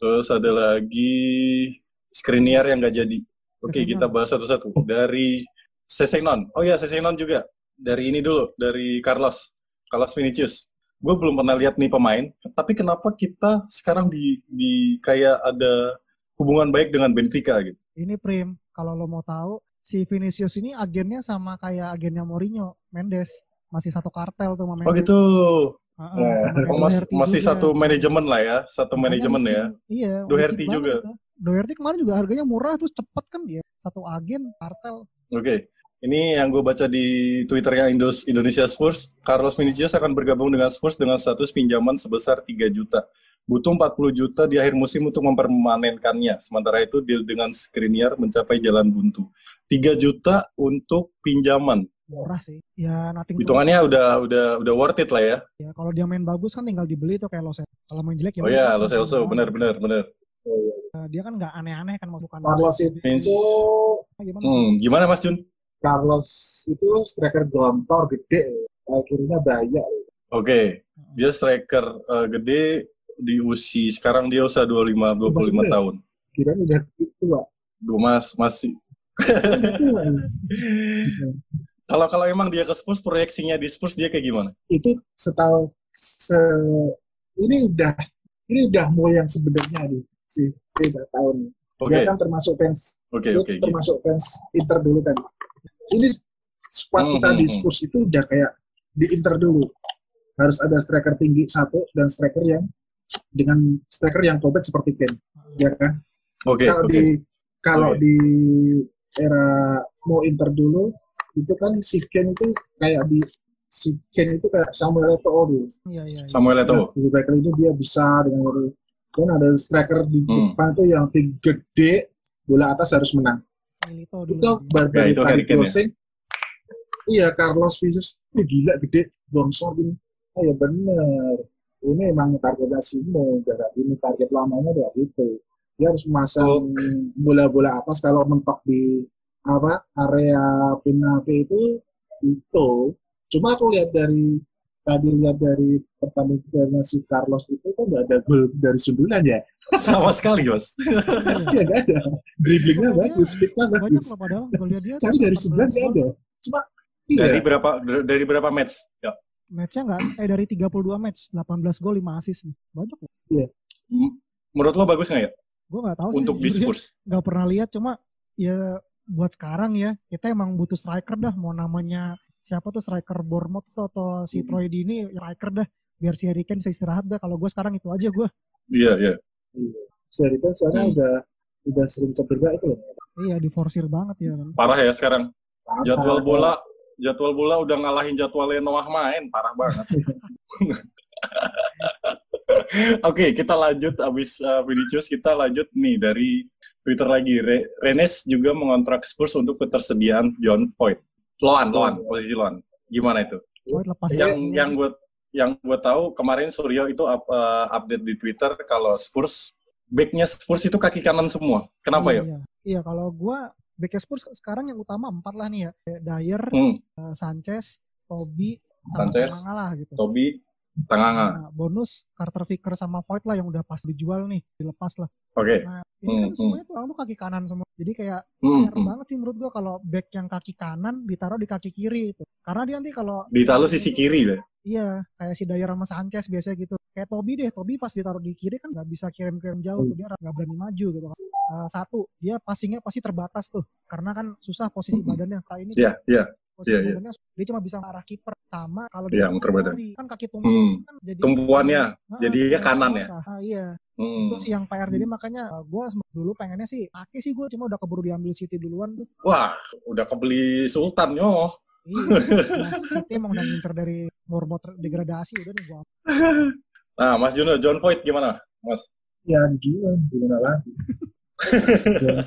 terus ada lagi Skriniar yang nggak jadi. Oke, okay, kita bahas satu-satu. Dari Sesenon. Oh ya, Sesenon juga. Dari ini dulu, dari Carlos. Carlos Vinicius gue belum pernah lihat nih pemain, tapi kenapa kita sekarang di di kayak ada hubungan baik dengan Benfica gitu? Ini Prim, kalau lo mau tahu, si Vinicius ini agennya sama kayak agennya Mourinho, Mendes. Masih satu kartel tuh sama Mendes. Oh gitu. Uh, uh, oh, mas, masih juga. satu manajemen lah ya, satu manajemen ya. Iya. Doherty juga. Itu. Doherty kemarin juga harganya murah terus cepet kan dia. Satu agen, kartel. Oke. Okay. Ini yang gue baca di Twitternya Indos Indonesia Spurs, Carlos Vinicius akan bergabung dengan Spurs dengan status pinjaman sebesar 3 juta. Butuh 40 juta di akhir musim untuk mempermanenkannya. Sementara itu deal dengan Skriniar mencapai jalan buntu. 3 juta untuk pinjaman. Murah sih. Ya nanti Hitungannya udah udah udah worth it lah ya. Ya kalau dia main bagus kan tinggal dibeli tuh kayak Lo Kalau main jelek ya Oh iya, Lo Celso benar benar benar. Uh, dia kan nggak aneh-aneh kan masukan. Carlos itu gimana, hmm, gimana Mas Jun? Carlos itu striker gontor gede, akhirnya banyak. Oke, okay. dia striker uh, gede di usia sekarang dia usia 25 25 Maksudnya, tahun. Kira udah tua. Dua mas masih. Kalau kalau emang dia ke Spurs proyeksinya di Spurs dia kayak gimana? Itu setahu se ini udah ini udah mau yang sebenarnya nih si tidak tahun. Okay. Dia kan termasuk fans. Oke okay, oke. Okay, termasuk gitu. fans Inter dulu kan ini squad hmm, kita di. Spurs itu udah kayak di Inter dulu harus ada striker tinggi satu dan striker yang dengan striker yang kompet seperti Ken ya kan oke okay, kalau okay. di kalau okay. di era mau Inter dulu itu kan si Ken itu kayak di si Ken itu kayak Samuel Eto'o dulu iya, iya, iya. Samuel Eto'o nah, striker itu dia bisa dengan dan ada striker di hmm. depan tuh yang tinggi gede bola atas harus menang Milito dulu. Itu baru ya, dari closing. Ya? Iya, Carlos Vinicius. Ini gila gede. Bongsor ini. Oh ya bener. Ini emang targetnya Simo. Ini target lamanya udah gitu. Dia harus memasang bola-bola atas kalau mentok di apa area penalti itu itu cuma aku lihat dari tadi lihat dari pertandingannya si Carlos itu kan nggak ada gol dari sundulan ya. Sama sekali, Mas. Iya nggak ada. Dribblingnya bagus, speednya Banyak bagus. padahal dia. Cari dari sebelah nggak ada. Cuma iya. Dari berapa dari berapa match? Ya. Matchnya nggak, eh dari 32 match, 18 gol, 5 assist nih. Banyak loh. Menurut lo bagus nggak ya? Gue nggak tahu Untuk sih. Spurs. Nggak pernah lihat, cuma ya buat sekarang ya, kita emang butuh striker dah. Mau namanya siapa tuh striker Bournemouth tuh, atau si Hmm. Troy Dini, striker dah. Biar si Harry Kane bisa istirahat dah. Kalau gue sekarang itu aja gue. Iya, iya. Seri kan sekarang Hmm. udah udah sering cedera itu loh. Iya, diforsir banget ya kan. Parah ya sekarang. Jadwal Parah. bola jadwal bola udah ngalahin jadwalnya Noah main, parah banget. Oke, kita lanjut abis uh, Vinicius kita lanjut nih dari Twitter lagi. Re Rennes juga mengontrak Spurs untuk ketersediaan John Voigt. Loan, Loan, posisi Loan. Gimana itu? Lepas yang dulu. yang gue yang gue tahu kemarin Suryo itu up- uh, update di Twitter kalau Spurs backnya Spurs itu kaki kanan semua. Kenapa iya, ya? Iya, Iya, kalau gue back Spurs sekarang yang utama empat lah nih ya. Dyer, Hmm, eh, Sanchez, Toby, sama Sanchez, Tanganga lah gitu. Toby, Tanganga. Nah, bonus Carter Vicker sama Voigt lah yang udah pas dijual nih, dilepas lah. Oke. Nah, ini kan Hmm, semuanya tuh orang tuh kaki kanan semua. Jadi kayak Hmm, hmm. banget sih menurut gua kalau back yang kaki kanan ditaruh di kaki kiri itu. Karena dia nanti kalau Ditaruh sisi kiri deh. Iya, kayak si Dyer sama Sanchez biasanya gitu. Kayak Toby deh, Toby pas ditaruh di kiri kan nggak bisa kirim-kirim jauh tuh, dia nggak berani maju gitu kan. Eh, satu, dia passingnya pasti terbatas tuh, karena kan susah posisi badannya. Kayak ini Iya, iya. posisi iya, iya. badannya dia cuma bisa ke arah kiper sama kalau Iya, dia muter badan. lari, kan kaki tumpuan Hmm. kan jadi Tumpuannya, jadinya tumpuan kanan ya? Ah, iya. Hmm. Itu sih yang PR jadi makanya gue dulu pengennya sih kaki sih gue cuma udah keburu diambil City duluan tuh. Wah, udah kebeli Sultan yo. Iya. nah, City emang udah ngincer dari Bournemouth degradasi udah nih gue. Nah, Mas Juno, John Voigt gimana, Mas? Ya dijual gimana lagi. John,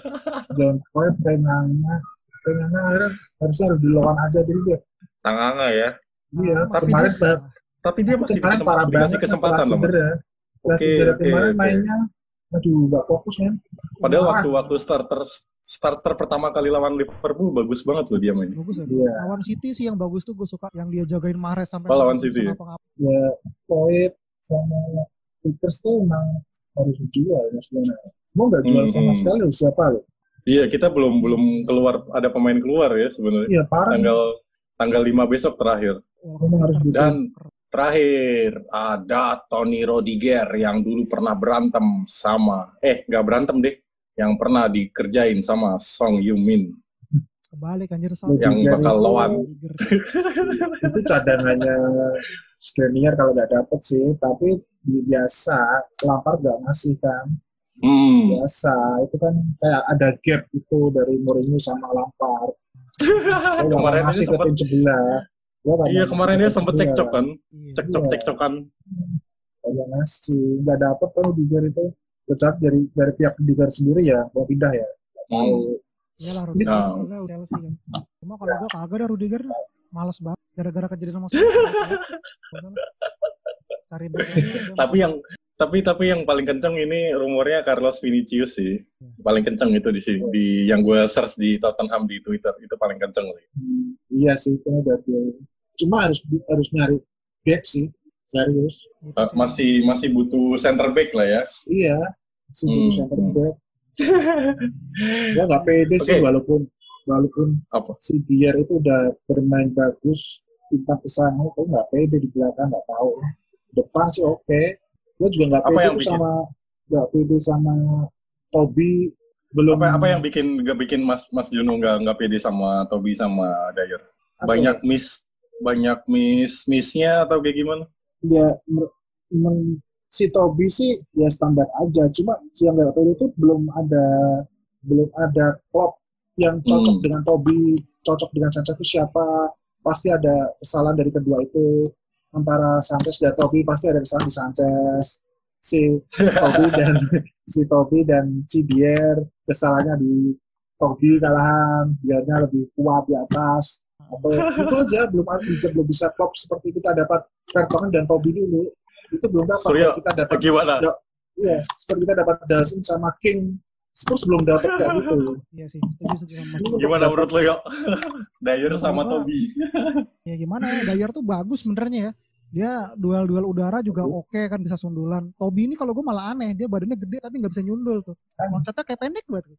John Voigt, Tenganga, Tenganga harus harusnya harus dilawan aja dulu dia. Tanganga ya. Iya, tapi kemarin dia- Tapi dia masih kemarin parah banget kesempatan loh, Mas. Oke, kemarin oke. mainnya, aduh nggak fokus men. Padahal waktu waktu starter starter pertama kali lawan Liverpool bagus banget loh dia main. bagus ya. Iya. Lawan City sih yang bagus tuh gue suka yang dia jagain Mahrez sampai Oh, lawan City ya? Voigt sama Peters tuh emang harus dijual ya sebenarnya. Mau nggak jual Hmm, sama hmm. sekali siapa loh? Iya, kita belum belum keluar ada pemain keluar ya sebenarnya. Iya parah. Tanggal tanggal 5 besok terakhir. Emang harus Walaupun- Dan terakhir ada Tony Rodiger yang dulu pernah berantem sama eh nggak berantem deh, yang pernah dikerjain sama Song Yumin kebalik anjir Son. yang bakal itu- lawan. itu cadangannya Skriniar kalau nggak dapet sih, tapi biasa Lampard nggak ngasih kan. Hmm. Biasa itu kan kayak ada gap itu dari Mourinho sama Lampard. Kemarin ke sempat tim sebelah. Dia nggak iya ngasih kemarin ke dia sebelah. cekcok kan, Iya. cekcok cekcokan. Nggak ngasih, nggak dapet tuh Rudiger itu. Kecuali dari dari pihak Rudiger sendiri ya mau pindah ya. Nggak Hmm. tahu. Iyalah Rudiger Nah. Chelsea kan. Cuma kalau gue kagak ada Rudiger males banget gara-gara kejadian sama. Cari Tapi yang tapi tapi yang paling kenceng ini rumornya Carlos Vinicius sih. Paling kenceng itu di sini di yang gue search di Tottenham di Twitter itu paling kenceng. Hmm, iya sih itu udah. Cuma harus harus nyari back sih serius. Eh, sih. masih masih butuh center back lah ya. Iya, si Hmm, center hmm. back. Gua nggak pede sih Oke. walaupun walaupun Apa? si Biar itu udah bermain bagus tingkat ke sana kok nggak pede di belakang nggak tahu. Depan sih oke. Gue juga nggak pede yang sama nggak pede sama Toby belum Apa apa yang bikin nggak bikin Mas Mas Juno nggak nggak pede sama Toby sama apa? Banyak miss banyak miss missnya atau kayak gimana? ya si Toby sih ya standar aja. Cuma si yang nggak pede itu belum ada belum ada klub yang cocok Hmm. dengan Toby cocok dengan Sanchez itu siapa. Pasti ada kesalahan dari kedua itu antara Sanchez dan Toby pasti ada kesalahan di Sanchez si Toby dan si Toby dan si Dier. Kesalahannya di Toby kalahan Diernya lebih kuat di atas. Itu aja belum bisa belum bisa klop seperti kita dapat Vertonghen dan Toby dulu. Itu belum dapat Suryo, Kayak kita dapat Gimana? iya seperti kita dapat Dawson sama King Spurs belum dapat kayak gitu Iya sih, setuju setuju sama Mas. Gimana menurut lo yuk? Dyer sama Toby. Ya gimana ya, Dyer tuh bagus sebenarnya ya. dia duel-duel udara juga oke okay, kan bisa sundulan. Tobi ini kalau gue malah aneh, dia badannya gede tapi nggak bisa nyundul tuh. Loncatnya kayak pendek banget.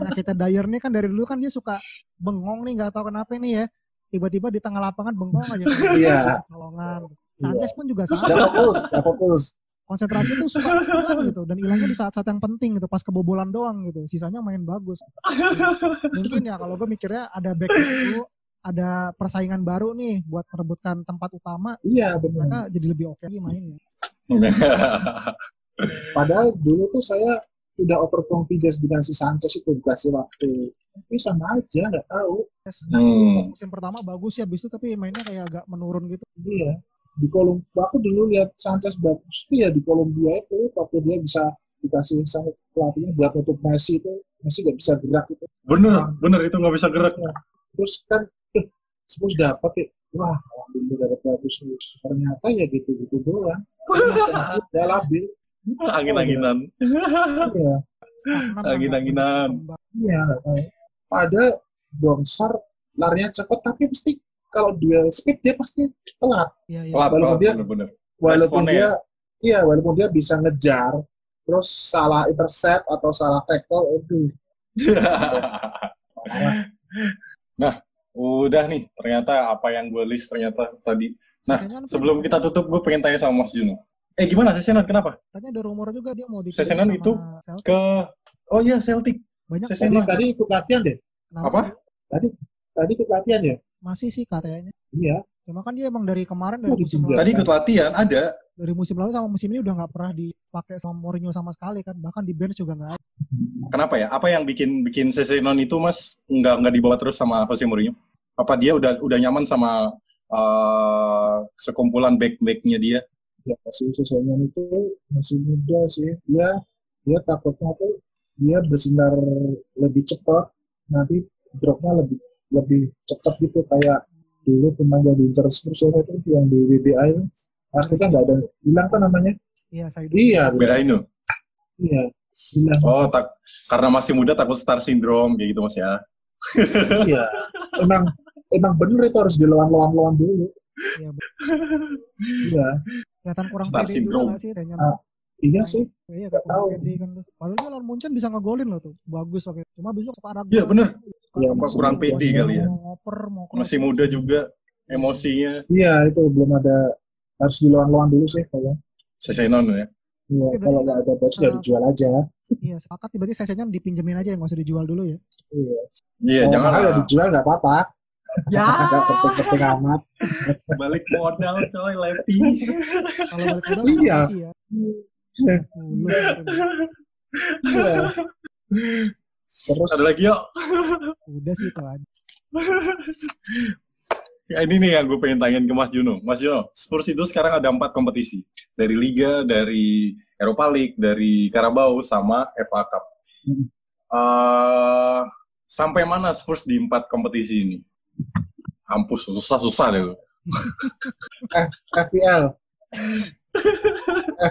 nah, kita Dyer nih kan dari dulu kan dia suka bengong nih nggak tahu kenapa nih ya. Tiba-tiba di tengah lapangan bengong aja. Iya. Sanchez pun juga sama. Gak fokus, gak fokus. Konsentrasi tuh suka hilang gitu dan hilangnya di saat-saat yang penting gitu pas kebobolan doang gitu. Sisanya main bagus. Mungkin ya kalau gue mikirnya ada back itu ada persaingan baru nih buat merebutkan tempat utama. Iya benar. Mereka jadi lebih oke lagi mainnya. Padahal dulu tuh saya tidak over confidence dengan si Sanchez itu dikasih waktu. Tapi sama aja nggak tahu. Hmm. Musim pertama bagus ya, bis itu tapi mainnya kayak agak menurun gitu. Iya. Di kolom, aku dulu lihat Sanchez bagus ya di Kolombia itu waktu dia bisa dikasih sama pelatihnya buat nutup Messi itu Messi nggak bisa gerak itu. Bener, nah, bener itu nggak bisa gerak. Nah, terus kan Spurs dapat ya wah alhamdulillah dapat bagus ternyata ya gitu gitu doang. Udah labil. Angin-anginan. Iya. Angin-anginan. iya ada bongsar larinya cepat tapi pasti kalau duel speed dia pasti telat iya, iya. telat walaupun dia bener, bener. walaupun dia iya walaupun dia bisa ngejar terus salah intercept atau salah tackle itu nah Udah nih, ternyata apa yang gue list ternyata tadi. Nah, sebelum kita tutup, gue pengen tanya sama Mas Juno. Eh, gimana Sesenan? Kenapa? Tanya ada rumor juga dia mau di Sesenan itu Celtic. ke... Oh iya, Celtic. Banyak Sesenan. Tadi, tadi ikut latihan deh. Kenapa? Apa? Tadi tadi ikut latihan ya? Masih sih katanya. Iya. Cuma kan dia emang dari kemarin dari oh, musim lalu. Tadi ikut latihan ada. Dari musim lalu sama musim ini udah nggak pernah dipakai sama Mourinho sama sekali kan. Bahkan di bench juga nggak ada. Kenapa ya? Apa yang bikin bikin Sesenon itu mas nggak nggak dibawa terus sama Jose Mourinho? Apa dia udah udah nyaman sama uh, sekumpulan back-backnya dia? Ya masih Sesenon itu masih muda sih. Dia dia takutnya tuh dia bersinar lebih cepat nanti dropnya lebih lebih cepat gitu kayak dulu pemain yang diincar Spurs itu yang di WBA itu. Akhirnya nggak ada. Hilang kan namanya. Iya saya iya. Itu iya. Hilang. Oh tak karena masih muda takut star syndrome kayak gitu mas ya. Iya. Emang emang bener itu harus dilawan-lawan lawan dulu. Iya iya. Kelihatan kurang star pede syndrome. juga sih ah, iya sih iya gak tahu kan padahal dia lawan Munchen bisa ngegolin loh tuh bagus oke cuma besok sekarang iya bener ya, kurang pede kali ya mau ngoper, mau masih muda juga emosinya iya itu belum ada harus dilawan-lawan dulu sih kayak Sesenon ya Iya, kalau nggak ada bos ya dijual aja. Iya, sepakat. Berarti sesenya dipinjemin aja, nggak usah dijual dulu ya. Iya. Iya, jangan. ya dijual nggak apa-apa. Ya. Gak penting-penting amat. balik modal coy, Lepi. Kalau balik modal iya. ya. Iya. Terus ada lagi yuk. Udah sih itu aja. Ya ini nih yang gue pengen tanyain ke Mas Juno. Mas Juno, Spurs itu sekarang ada empat kompetisi. Dari Liga, dari Eropa League, dari Carabao, sama FA Cup. Hmm. Uh, sampai mana Spurs di empat kompetisi ini? Hampus, susah-susah deh. eh, FPL.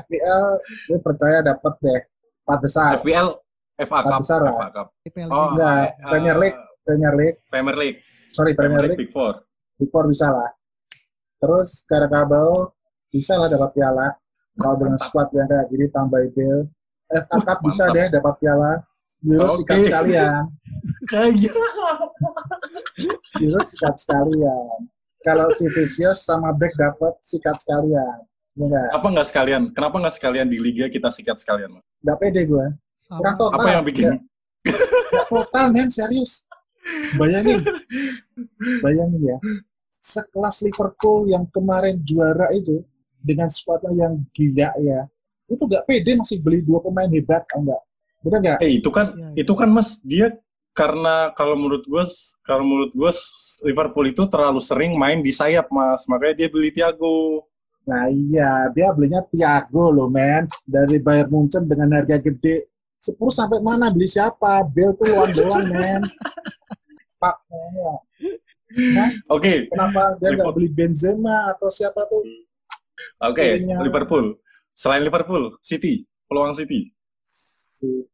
FPL, gue percaya dapat deh. Empat besar. FPL, FA Cup. besar FA Cup. Oh, Enggak, uh, Premier League. Premier League. Premier League. Sorry, Premier, Premier League. Big Four Victor bisa lah. Terus kabel bisa lah dapat piala. Kalau dengan squad yang kayak gini tambah Bill. FA Cup bisa deh dapat piala. Euro okay. sikat sekalian. Kayak. Euro sikat sekalian. Kalau si Vicious sama Beck dapat sikat sekalian. Enggak. Apa nggak sekalian? Kenapa nggak sekalian di liga kita sikat sekalian? Nggak pede gue. Kurang total. Apa yang bikin? Nggak total men, serius. Bayangin. Bayangin ya sekelas Liverpool yang kemarin juara itu dengan squadnya yang gila ya itu gak pede masih beli dua pemain hebat enggak benar nggak? Eh itu kan ya, itu kan mas dia karena kalau menurut gue kalau menurut gue Liverpool itu terlalu sering main di sayap mas makanya dia beli Thiago. Nah iya dia belinya Thiago loh men dari Bayern Munchen dengan harga gede. Sepuluh sampai mana beli siapa? Bel tuh luar doang men. Pak ya. Oke. Okay. Kenapa dia nggak beli Benzema atau siapa tuh? Oke, okay. Liverpool. Selain Liverpool, City, peluang City. City.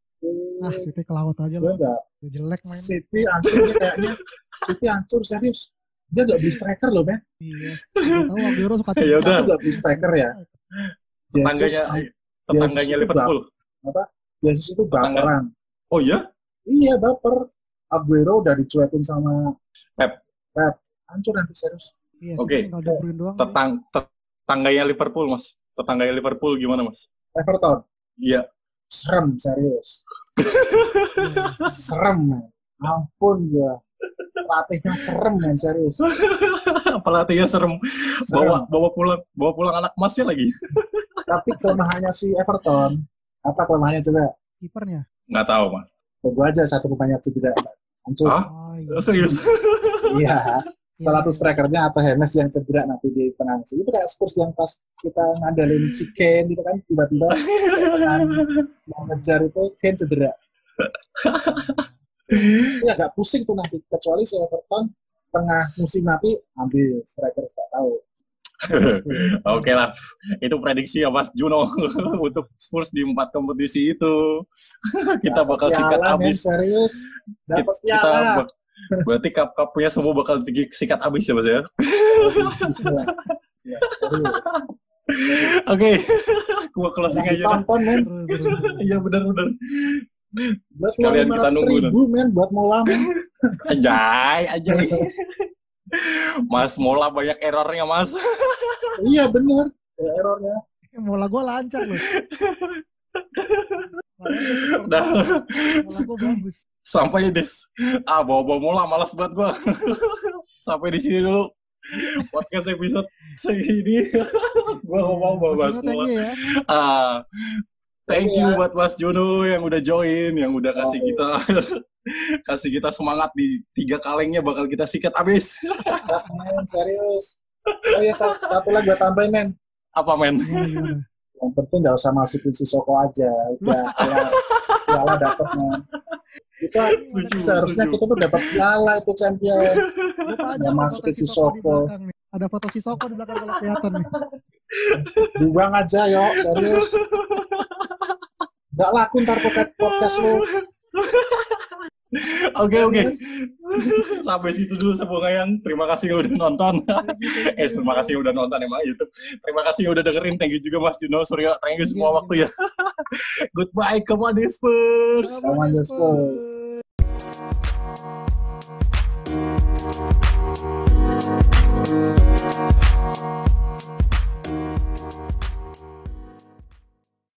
Ah, City ke laut aja lah. Enggak. Jelek main. City hancur kayaknya. City hancur serius. Dia nggak beli striker loh, men. Iya. Gak tahu Aguero suka Ya udah. Dia nggak beli striker ya. Jesus, Tetangganya tetangganya Liverpool. Jesus itu baperan. Oh iya? Iya, baper. Aguero udah dicuekin sama Pep. Pep. Hancur nanti serius. Iya, Oke. doang. Tetang tetangganya Liverpool, Mas. Tetangganya Liverpool gimana, Mas? Everton. Iya. Serem, serius. serem. Ampun, ya. Pelatihnya serem, men, serius. Pelatihnya serem. Bawa bawa pulang bawa pulang anak masnya lagi. Tapi kelemahannya si Everton, apa kelemahannya coba? Kipernya. Nggak tahu, Mas. Tunggu aja satu pemainnya cedera. Hancur. Hah? Oh, iya. Serius? Iya. Salah satu strikernya atau Hemes yang cedera nanti di tengah musim. Itu kayak Spurs yang pas kita ngandelin si Kane gitu kan tiba-tiba kan, mau ngejar itu Kane cedera. Iya agak pusing tuh nanti kecuali si Everton tengah musim nanti ambil striker tak tahu. Oke lah, itu prediksi ya Mas Juno untuk Spurs di empat kompetisi itu. kita bakal Dapet sikat piala, men, habis. serius. Dapat Kita piala. bak- berarti cup-cupnya semua bakal sikat habis ya Mas ya. Oke, gua closing aja. tonton men. Iya benar-benar. Buat Sekalian kita nunggu, ribu men buat mola men. Anjay, anjay. Mas Mola banyak errornya Mas. iya bener, ya, errornya. Mola gue lancar loh. Mola gue bagus. Sampai des. Ah, bawa-bawa Mola malas banget gua. Sampai di sini dulu. Podcast episode segini. gua nggak mau bahas Thank Mola. ya. Ah, thank you Iya. buat Mas Jono yang udah join, yang udah kasih Oh. kita kasih kita semangat di tiga kalengnya bakal kita sikat abis. Men, serius. Oh iya, satu, lagi gue tambahin men. Apa men? Yang penting nggak usah masukin si Soko aja. Udah, piala, piala dapet men. Kita Setuju, seharusnya setuju. kita tuh dapat piala itu champion. Foto masukin si Soko. Ada foto si Soko di belakang kalau kelihatan nih. Buang aja yo, serius. Gak laku ntar podcast podcast lo. Oke oke. Sampai situ dulu semoga yang terima kasih udah nonton. eh terima kasih udah nonton emang YouTube. Terima kasih udah dengerin. Thank you juga Mas Juno Surya. Thank you semua iya, iya. waktu ya. Goodbye. Come on Spurs. Come on Spurs.